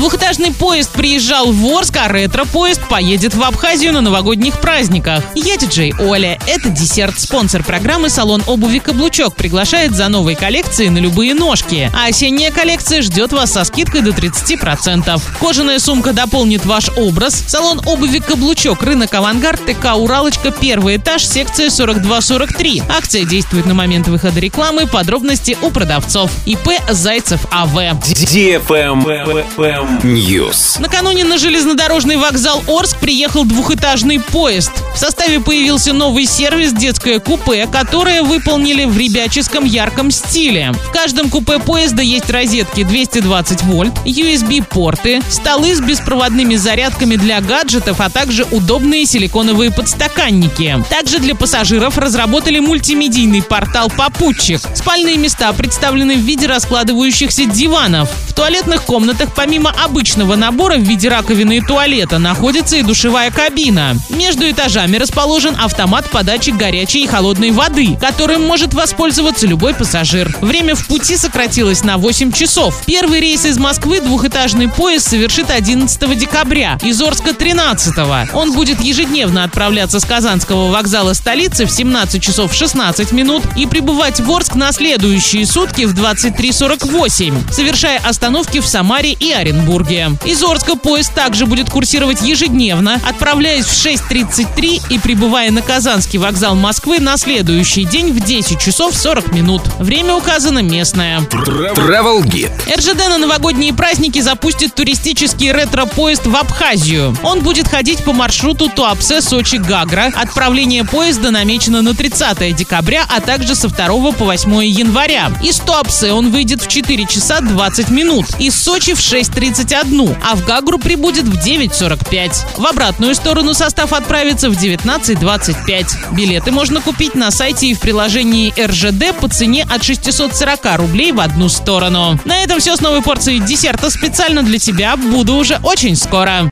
Двухэтажный поезд приезжал в Орск, а ретро-поезд поедет в Абхазию на новогодних праздниках. Я диджей Оля. Это десерт. Спонсор программы салон обуви «Каблучок» приглашает за новые коллекции на любые ножки. А осенняя коллекция ждет вас со скидкой до 30%. Кожаная сумка дополнит ваш образ. Салон обуви «Каблучок», рынок «Авангард», ТК «Уралочка», первый этаж, секция 4243. Акция действует на момент выхода рекламы. Подробности у продавцов. ИП «Зайцев АВ». News. Накануне на железнодорожный вокзал Орск приехал двухэтажный поезд. В составе появился новый сервис «Детское купе», которое выполнили в ребяческом ярком стиле. В каждом купе поезда есть розетки 220 вольт, USB-порты, столы с беспроводными зарядками для гаджетов, а также удобные силиконовые подстаканники. Также для пассажиров разработали мультимедийный портал «Попутчик». Спальные места представлены в виде раскладывающихся диванов. В туалетных комнатах помимо обычного набора в виде раковины и туалета находится и душевая кабина. Между этажами расположен автомат подачи горячей и холодной воды, которым может воспользоваться любой пассажир. Время в пути сократилось на 8 часов. Первый рейс из Москвы двухэтажный поезд совершит 11 декабря, из Орска 13. Он будет ежедневно отправляться с Казанского вокзала столицы в 17 часов 16 минут и прибывать в Орск на следующие сутки в 23.48, совершая остановки в Самаре и Оренбурге. Из Орска поезд также будет курсировать ежедневно, отправляясь в 6.33 и прибывая на Казанский вокзал Москвы на следующий день в 10 часов 40 минут. Время указано местное. Travel Guide. РЖД на новогодние праздники запустит туристический ретро-поезд в Абхазию. Он будет ходить по маршруту Туапсе, Сочи, Гагра. Отправление поезда намечено на 30 декабря, а также со 2 по 8 января. Из Туапсе он выйдет в 4 часа 20 минут. Из Сочи в 6.31, а в Гагру прибудет в 9.45. В обратную сторону состав отправится в 19.25. Билеты можно купить на сайте и в приложении РЖД по цене от 640 рублей в одну сторону. На этом все с новой порцией десерта специально для тебя. Буду уже очень скоро.